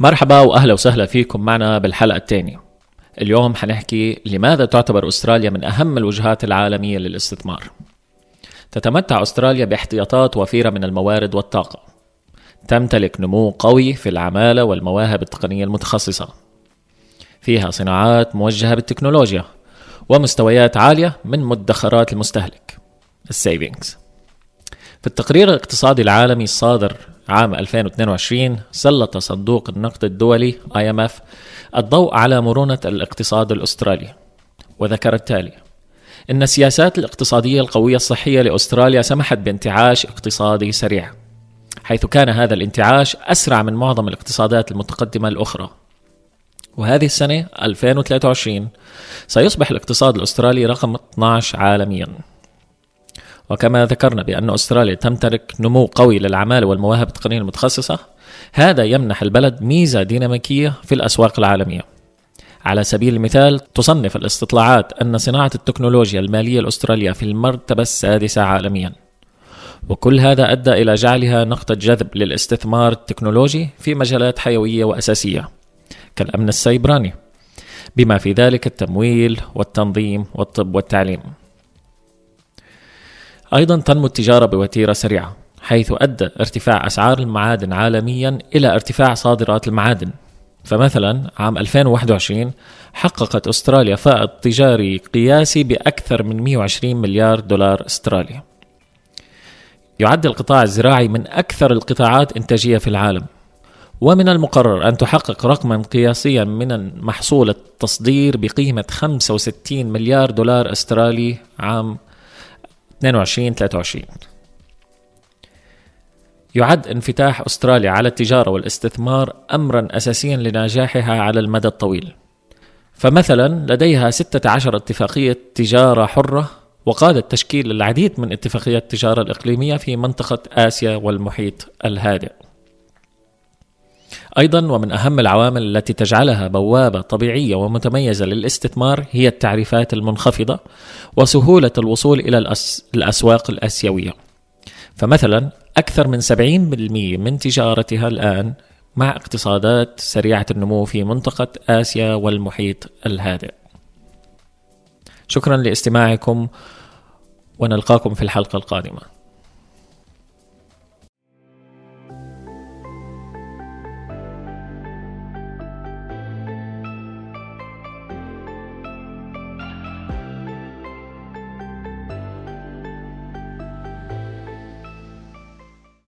مرحبا وأهلا وسهلا فيكم معنا بالحلقة الثانية. اليوم حنحكي لماذا تعتبر أستراليا من أهم الوجهات العالمية للاستثمار. تتمتع أستراليا باحتياطات وفيرة من الموارد والطاقة. تمتلك نمو قوي في العمالة والمواهب التقنية المتخصصة. فيها صناعات موجهة بالتكنولوجيا ومستويات عالية من مدخرات المستهلك. السيفينجز. في التقرير الاقتصادي العالمي الصادر عام 2022 سلط صندوق النقد الدولي IMF الضوء على مرونة الاقتصاد الأسترالي. وذكر التالي إن السياسات الاقتصادية القوية الصحية لأستراليا سمحت بانتعاش اقتصادي سريع حيث كان هذا الانتعاش أسرع من معظم الاقتصادات المتقدمة الأخرى. وهذه السنة 2023 سيصبح الاقتصاد الأسترالي رقم 12 عالمياً. وكما ذكرنا بأن أستراليا تمتلك نمو قوي للعمالة والمواهب التقنية المتخصصة هذا يمنح البلد ميزة ديناميكية في الأسواق العالمية. على سبيل المثال تصنف الاستطلاعات أن صناعة التكنولوجيا المالية الأسترالية في المرتبة السادسة عالميا. وكل هذا أدى إلى جعلها نقطة جذب للاستثمار التكنولوجي في مجالات حيوية وأساسية كالأمن السيبراني بما في ذلك التمويل والتنظيم والطب والتعليم. أيضا تنمو التجارة بوتيرة سريعة حيث أدى ارتفاع أسعار المعادن عالميا إلى ارتفاع صادرات المعادن. فمثلا عام 2021 حققت أستراليا فائض تجاري قياسي بأكثر من 120 مليار دولار استرالي يعد القطاع الزراعي من أكثر القطاعات إنتاجية في العالم. ومن المقرر أن تحقق رقما قياسيا من محصول التصدير بقيمة 65 مليار دولار أسترالي عام 22 23 يعد انفتاح أستراليا على التجارة والاستثمار امرا اساسيا لنجاحها على المدى الطويل. فمثلا لديها 16 اتفاقية تجارة حرة وقادت تشكيل العديد من اتفاقيات التجارة الإقليمية في منطقة آسيا والمحيط الهادئ. أيضا ومن أهم العوامل التي تجعلها بوابة طبيعية ومتميزة للاستثمار هي التعريفات المنخفضة وسهولة الوصول إلى الأسواق الآسيوية. فمثلا أكثر من 70% من تجارتها الآن مع اقتصادات سريعة النمو في منطقة آسيا والمحيط الهادئ. شكرا لاستماعكم ونلقاكم في الحلقة القادمة.